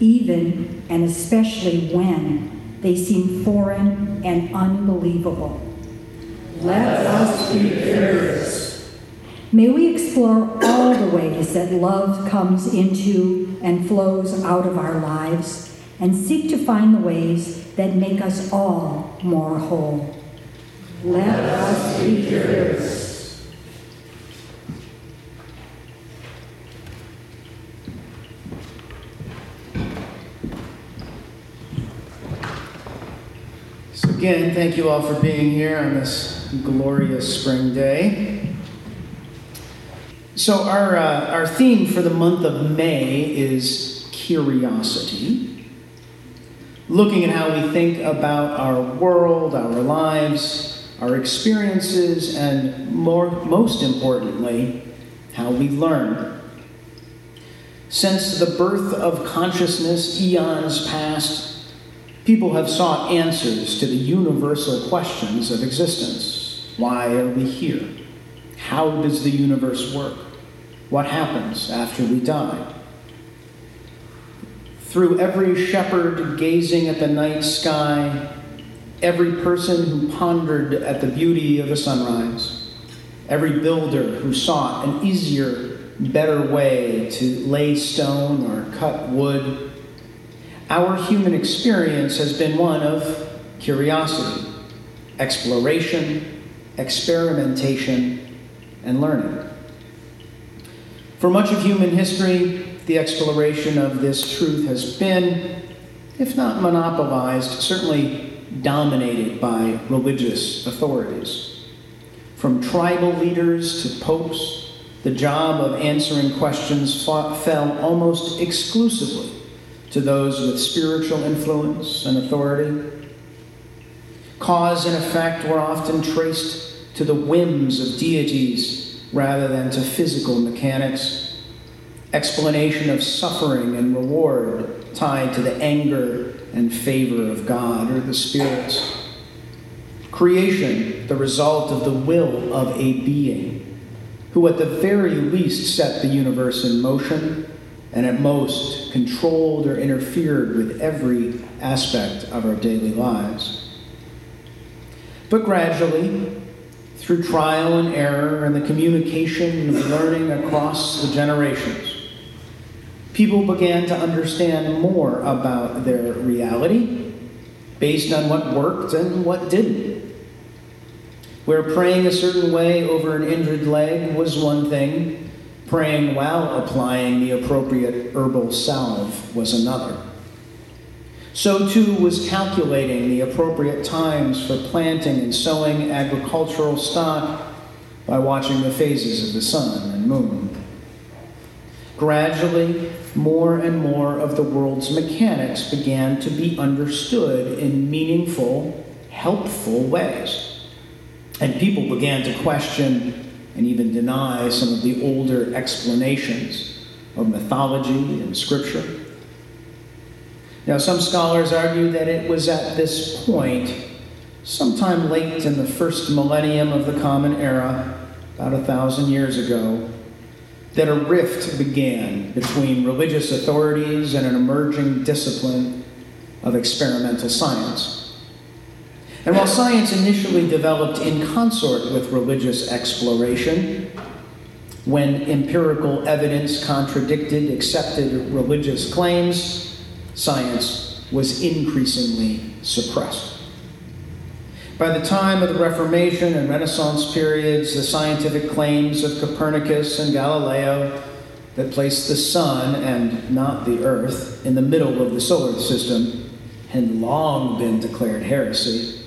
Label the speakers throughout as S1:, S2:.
S1: even and especially when they seem foreign and unbelievable.
S2: Let us be curious.
S1: May we explore all the ways that love comes into and flows out of our lives and seek to find the ways that make us all more whole.
S2: Let us be curious.
S3: So, again, thank you all for being here on this glorious spring day. So, our, uh, our theme for the month of May is curiosity. Looking at how we think about our world, our lives, our experiences, and more, most importantly, how we learn. Since the birth of consciousness eons past, People have sought answers to the universal questions of existence. Why are we here? How does the universe work? What happens after we die? Through every shepherd gazing at the night sky, every person who pondered at the beauty of the sunrise, every builder who sought an easier, better way to lay stone or cut wood, our human experience has been one of curiosity, exploration, experimentation, and learning. For much of human history, the exploration of this truth has been, if not monopolized, certainly dominated by religious authorities. From tribal leaders to popes, the job of answering questions fell almost exclusively to those with spiritual influence and authority. Cause and effect were often traced to the whims of deities rather than to physical mechanics. Explanation of suffering and reward tied to the anger and favor of God or the spirits. Creation, the result of the will of a being who, at the very least, set the universe in motion and at most controlled or interfered with every aspect of our daily lives. But gradually, through trial and error and the communication of learning across the generations, people began to understand more about their reality based on what worked and what didn't. Where praying a certain way over an injured leg was one thing, Praying while applying the appropriate herbal salve was another. So too was calculating the appropriate times for planting and sowing agricultural stock by watching the phases of the sun and moon. Gradually, more and more of the world's mechanics began to be understood in meaningful, helpful ways. And people began to question and even deny some of the older explanations of mythology and scripture. Now, some scholars argue that it was at this point, sometime late in the first millennium of the Common Era, about a thousand years ago, that a rift began between religious authorities and an emerging discipline of experimental science. And while science initially developed in consort with religious exploration, when empirical evidence contradicted accepted religious claims, science was increasingly suppressed. By the time of the Reformation and Renaissance periods, the scientific claims of Copernicus and Galileo that placed the sun and not the earth in the middle of the solar system had long been declared heresy.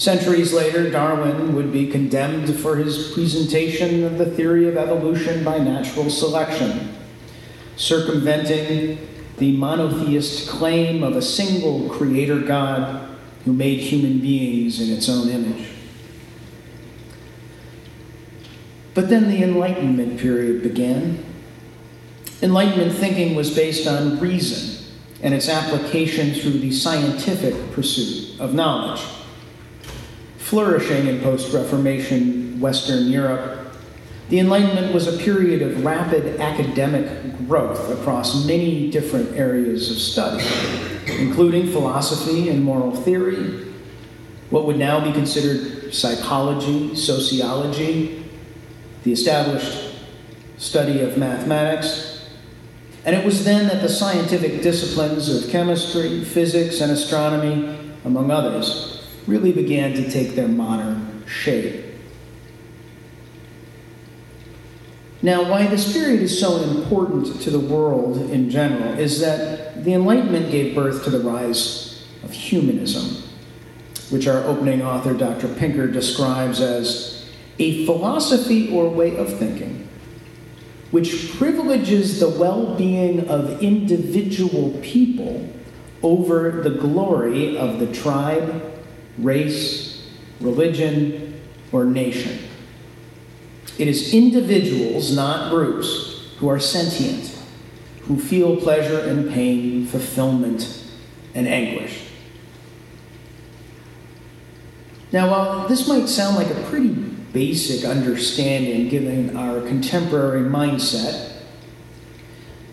S3: Centuries later, Darwin would be condemned for his presentation of the theory of evolution by natural selection, circumventing the monotheist claim of a single creator God who made human beings in its own image. But then the Enlightenment period began. Enlightenment thinking was based on reason and its application through the scientific pursuit of knowledge flourishing in post Reformation Western Europe The Enlightenment was a period of rapid academic growth across many different areas of study, including philosophy and moral theory, what would now be considered psychology, sociology, the established study of mathematics. And it was then that the scientific disciplines of chemistry, physics, and astronomy, among others, really began to take their modern shape. Now, why this period is so important to the world in general is that the Enlightenment gave birth to the rise of humanism, which our opening author, Dr. Pinker, describes as a philosophy or way of thinking which privileges the well being of individual people over the glory of the tribe, race, religion, or nation. It is individuals, not groups, who are sentient, who feel pleasure and pain, fulfillment and anguish. Now, while this might sound like a pretty basic understanding given our contemporary mindset,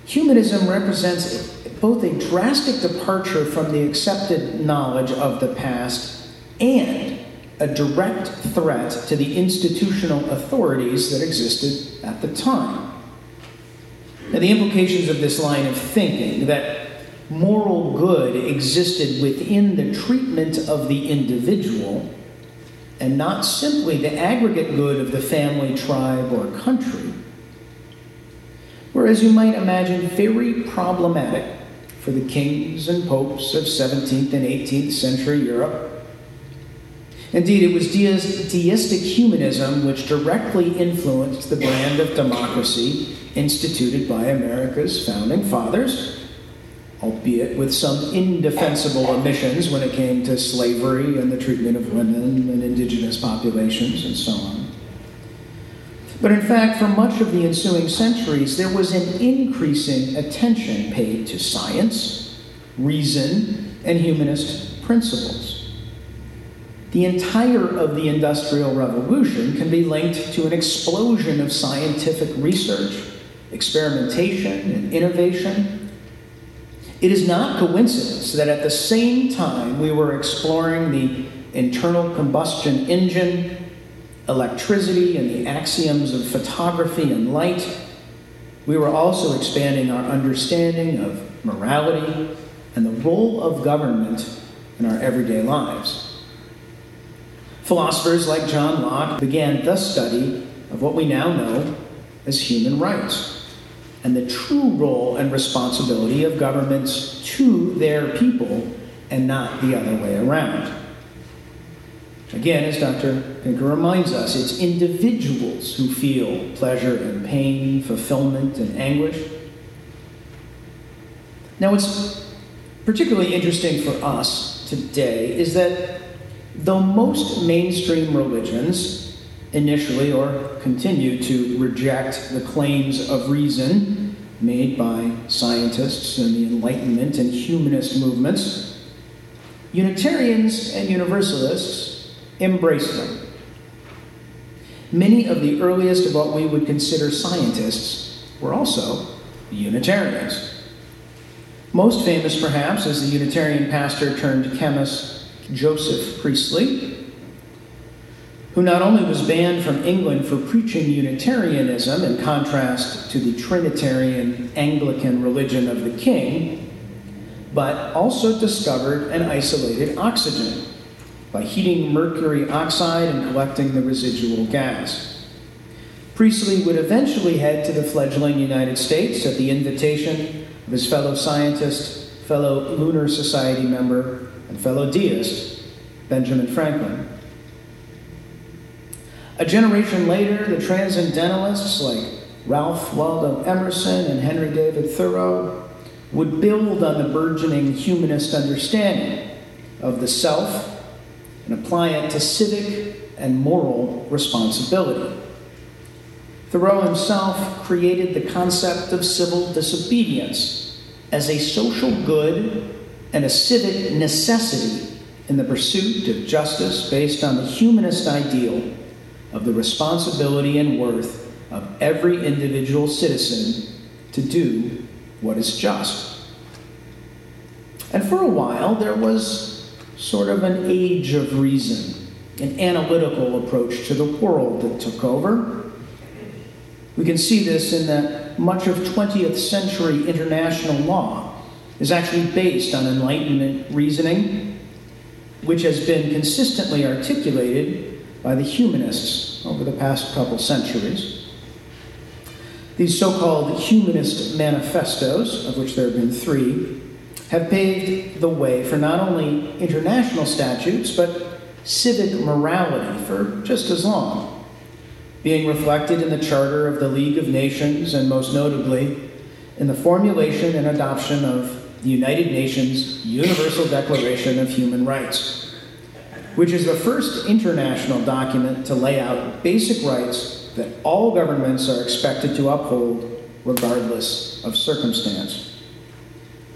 S3: humanism represents both a drastic departure from the accepted knowledge of the past and a direct threat to the institutional authorities that existed at the time. Now, the implications of this line of thinking that moral good existed within the treatment of the individual and not simply the aggregate good of the family, tribe, or country, were, as you might imagine, very problematic for the kings and popes of 17th and 18th century Europe Indeed, it was deistic humanism which directly influenced the brand of democracy instituted by America's founding fathers, albeit with some indefensible omissions when it came to slavery and the treatment of women and indigenous populations and so on. But in fact, for much of the ensuing centuries, there was an increasing attention paid to science, reason, and humanist principles. The entire of the Industrial Revolution can be linked to an explosion of scientific research, experimentation, and innovation. It is not coincidence that at the same time we were exploring the internal combustion engine, electricity, and the axioms of photography and light, we were also expanding our understanding of morality and the role of government in our everyday lives. Philosophers like John Locke began the study of what we now know as human rights and the true role and responsibility of governments to their people and not the other way around. Again, as Dr. Pinker reminds us, it's individuals who feel pleasure and pain, fulfillment and anguish. Now, what's particularly interesting for us today is that Though most mainstream religions initially or continue to reject the claims of reason made by scientists and the Enlightenment and humanist movements, Unitarians and Universalists embrace them. Many of the earliest of what we would consider scientists were also Unitarians. Most famous, perhaps, is the Unitarian pastor turned chemist Joseph Priestley, who not only was banned from England for preaching Unitarianism in contrast to the Trinitarian Anglican religion of the king, but also discovered and isolated oxygen by heating mercury oxide and collecting the residual gas. Priestley would eventually head to the fledgling United States at the invitation of his fellow scientist, fellow Lunar Society member, and fellow deist, Benjamin Franklin. A generation later, the transcendentalists like Ralph Waldo Emerson and Henry David Thoreau would build on the burgeoning humanist understanding of the self and apply it to civic and moral responsibility. Thoreau himself created the concept of civil disobedience as a social good and a civic necessity in the pursuit of justice based on the humanist ideal of the responsibility and worth of every individual citizen to do what is just. And for a while, there was sort of an age of reason, an analytical approach to the world that took over. We can see this in that much of 20th century international law is actually based on Enlightenment reasoning, which has been consistently articulated by the humanists over the past couple centuries. These so called humanist manifestos, of which there have been three, have paved the way for not only international statutes, but civic morality for just as long, being reflected in the Charter of the League of Nations and most notably in the formulation and adoption of the United Nations Universal Declaration of Human Rights, which is the first international document to lay out basic rights that all governments are expected to uphold regardless of circumstance.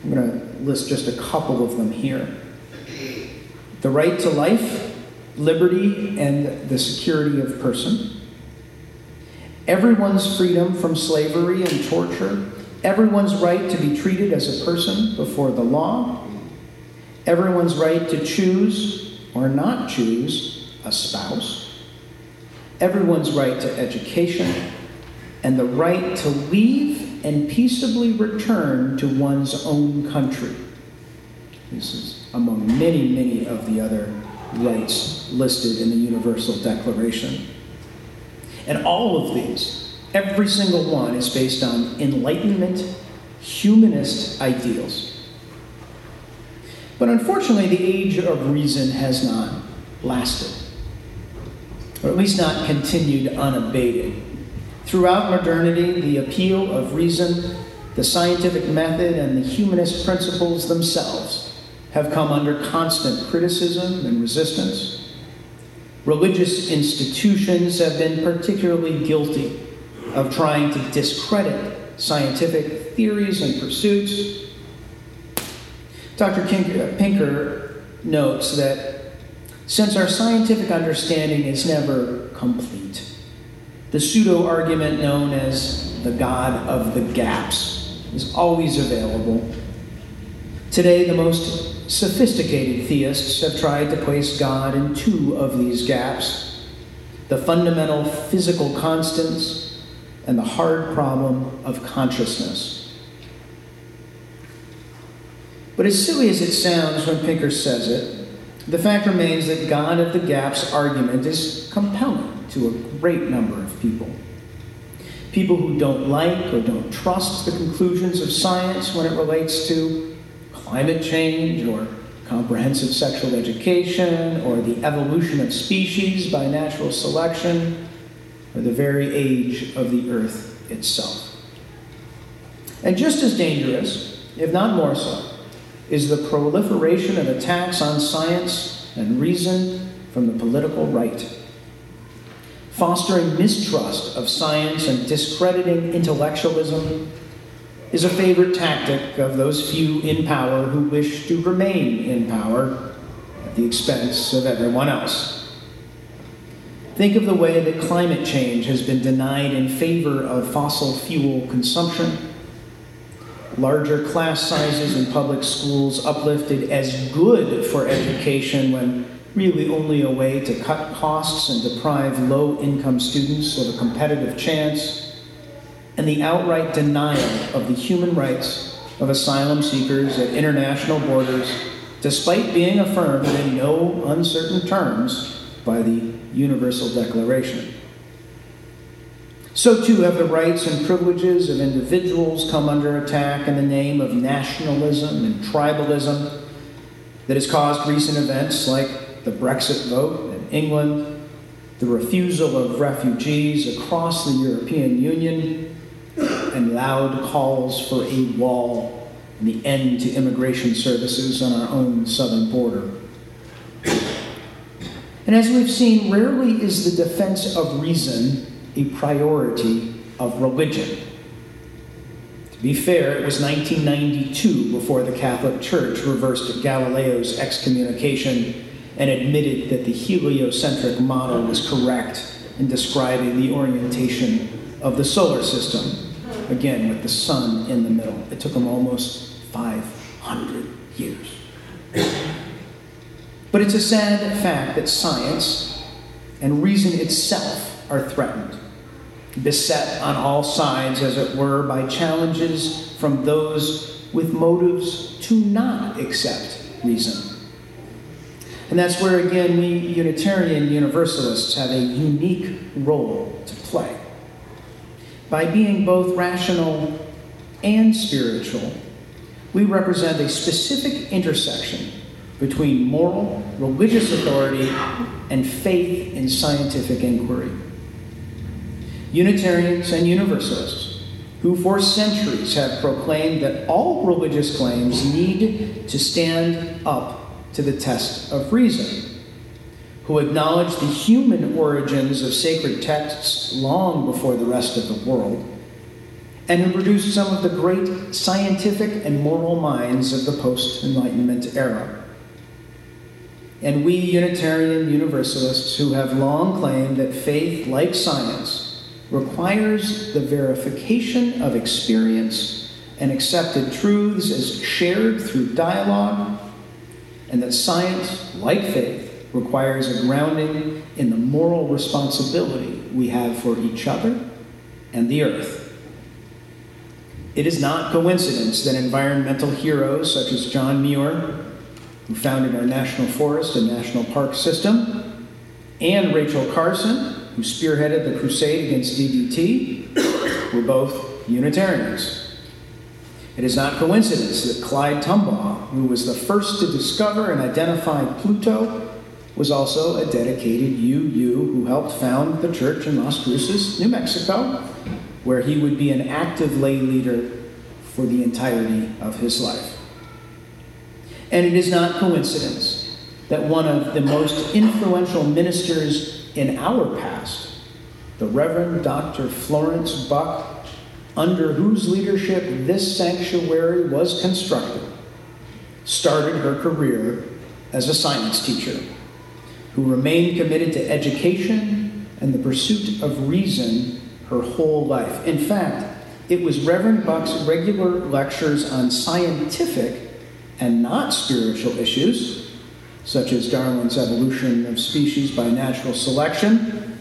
S3: I'm going to list just a couple of them here. The right to life, liberty, and the security of person. Everyone's freedom from slavery and torture. Everyone's right to be treated as a person before the law. Everyone's right to choose or not choose a spouse. Everyone's right to education. And the right to leave and peaceably return to one's own country. This is among many, many of the other rights listed in the Universal Declaration. And all of these, every single one, is based on Enlightenment humanist ideals. But unfortunately, the age of reason has not lasted, or at least not continued unabated. Throughout modernity, the appeal of reason, the scientific method, and the humanist principles themselves have come under constant criticism and resistance. Religious institutions have been particularly guilty of trying to discredit scientific theories and pursuits. Dr. Uh, Pinker notes that since our scientific understanding is never complete, the pseudo argument known as the God of the gaps is always available. Today, the most sophisticated theists have tried to place God in two of these gaps the fundamental physical constants and the hard problem of consciousness. But as silly as it sounds when Pinker says it, the fact remains that God of the gaps argument is compelling to a great number of people. People who don't like or don't trust the conclusions of science when it relates to climate change or comprehensive sexual education or the evolution of species by natural selection or the very age of the earth itself. And just as dangerous, if not more so, is the proliferation of attacks on science and reason from the political right. Fostering mistrust of science and discrediting intellectualism is a favorite tactic of those few in power who wish to remain in power at the expense of everyone else. Think of the way that climate change has been denied in favor of fossil fuel consumption, larger class sizes in public schools uplifted as good for education when really only a way to cut costs and deprive low income students of a competitive chance. And the outright denial of the human rights of asylum seekers at international borders, despite being affirmed in no uncertain terms by the Universal Declaration. So, too, have the rights and privileges of individuals come under attack in the name of nationalism and tribalism that has caused recent events like the Brexit vote in England, the refusal of refugees across the European Union, and loud calls for a wall and the end to immigration services on our own southern border. And as we've seen, rarely is the defense of reason a priority of religion. To be fair, it was 1992 before the Catholic Church reversed Galileo's excommunication and admitted that the heliocentric model was correct in describing the orientation of the solar system, again with the sun in the middle. It took them almost 500 years. But it's a sad fact that science and reason itself are threatened, beset on all sides, as it were, by challenges from those with motives to not accept reason. And that's where, again, we Unitarian Universalists have a unique role to play. By being both rational and spiritual, we represent a specific intersection between moral, religious authority, and faith in scientific inquiry. Unitarians and Universalists, who for centuries have proclaimed that all religious claims need to stand up to the test of reason, who acknowledged the human origins of sacred texts long before the rest of the world, and who produced some of the great scientific and moral minds of the post Enlightenment era. And we Unitarian Universalists, who have long claimed that faith, like science, requires the verification of experience and accepted truths as shared through dialogue and that science, like faith, requires a grounding in the moral responsibility we have for each other and the earth. It is not coincidence that environmental heroes such as John Muir, who founded our national forest and national park system, and Rachel Carson, who spearheaded the crusade against DDT, were both Unitarians. It is not coincidence that Clyde Tombaugh, who was the first to discover and identify Pluto, was also a dedicated UU who helped found the church in Las Cruces, New Mexico, where he would be an active lay leader for the entirety of his life. And it is not coincidence that one of the most influential ministers in our past, the Reverend Dr. Florence Buck, under whose leadership this sanctuary was constructed, started her career as a science teacher who remained committed to education and the pursuit of reason her whole life. In fact, it was Reverend Buck's regular lectures on scientific and not spiritual issues, such as Darwin's evolution of species by natural selection,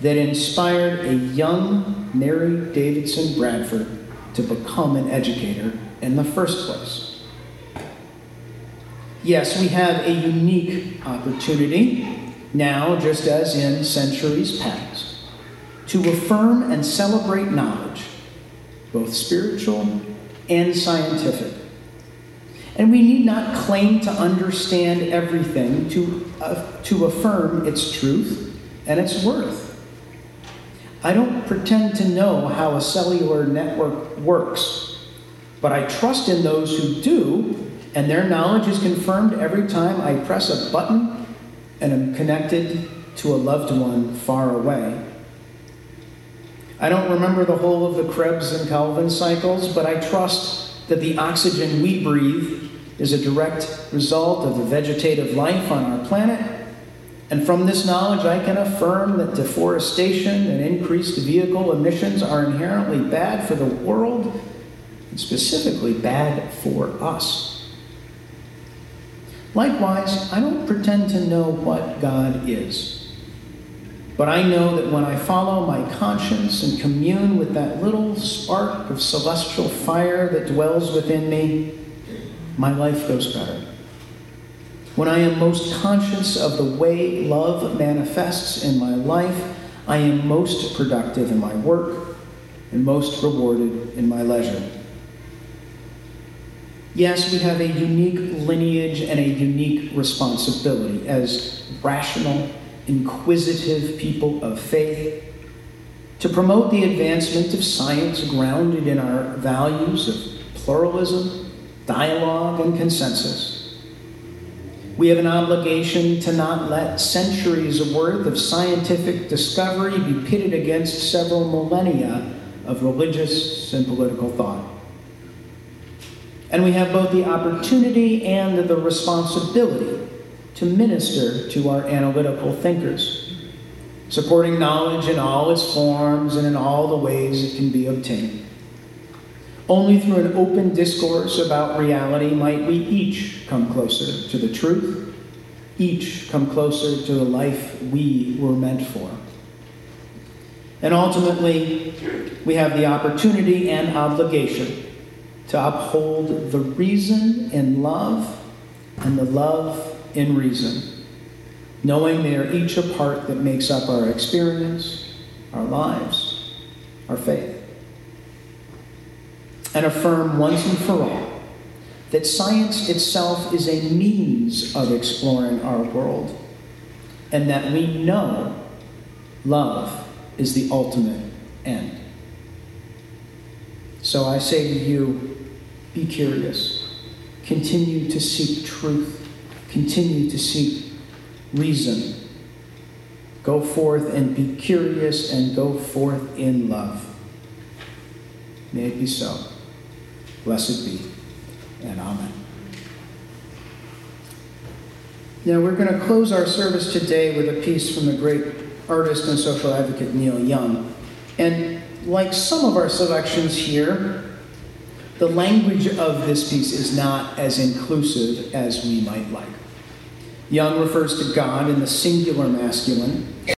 S3: that inspired a young Mary Davidson Bradford to become an educator in the first place. Yes, we have a unique opportunity now, just as in centuries past, to affirm and celebrate knowledge, both spiritual and scientific. And we need not claim to understand everything to, uh, to affirm its truth and its worth. I don't pretend to know how a cellular network works, but I trust in those who do, and their knowledge is confirmed every time I press a button and am connected to a loved one far away. I don't remember the whole of the Krebs and Calvin cycles, but I trust that the oxygen we breathe is a direct result of the vegetative life on our planet and from this knowledge, I can affirm that deforestation and increased vehicle emissions are inherently bad for the world, and specifically bad for us. Likewise, I don't pretend to know what God is. But I know that when I follow my conscience and commune with that little spark of celestial fire that dwells within me, my life goes better when I am most conscious of the way love manifests in my life, I am most productive in my work and most rewarded in my leisure. Yes, we have a unique lineage and a unique responsibility as rational, inquisitive people of faith to promote the advancement of science grounded in our values of pluralism, dialogue, and consensus we have an obligation to not let centuries worth of scientific discovery be pitted against several millennia of religious and political thought. And we have both the opportunity and the responsibility to minister to our analytical thinkers, supporting knowledge in all its forms and in all the ways it can be obtained. Only through an open discourse about reality might we each come closer to the truth, each come closer to the life we were meant for. And ultimately, we have the opportunity and obligation to uphold the reason in love and the love in reason, knowing they are each a part that makes up our experience, our lives, our faith. And affirm once and for all that science itself is a means of exploring our world, and that we know love is the ultimate end. So I say to you, be curious. Continue to seek truth. Continue to seek reason. Go forth and be curious and go forth in love. May it be so. Blessed be, and amen. Now, we're going to close our service today with a piece from the great artist and social advocate Neil Young. And like some of our selections here, the language of this piece is not as inclusive as we might like. Young refers to God in the singular masculine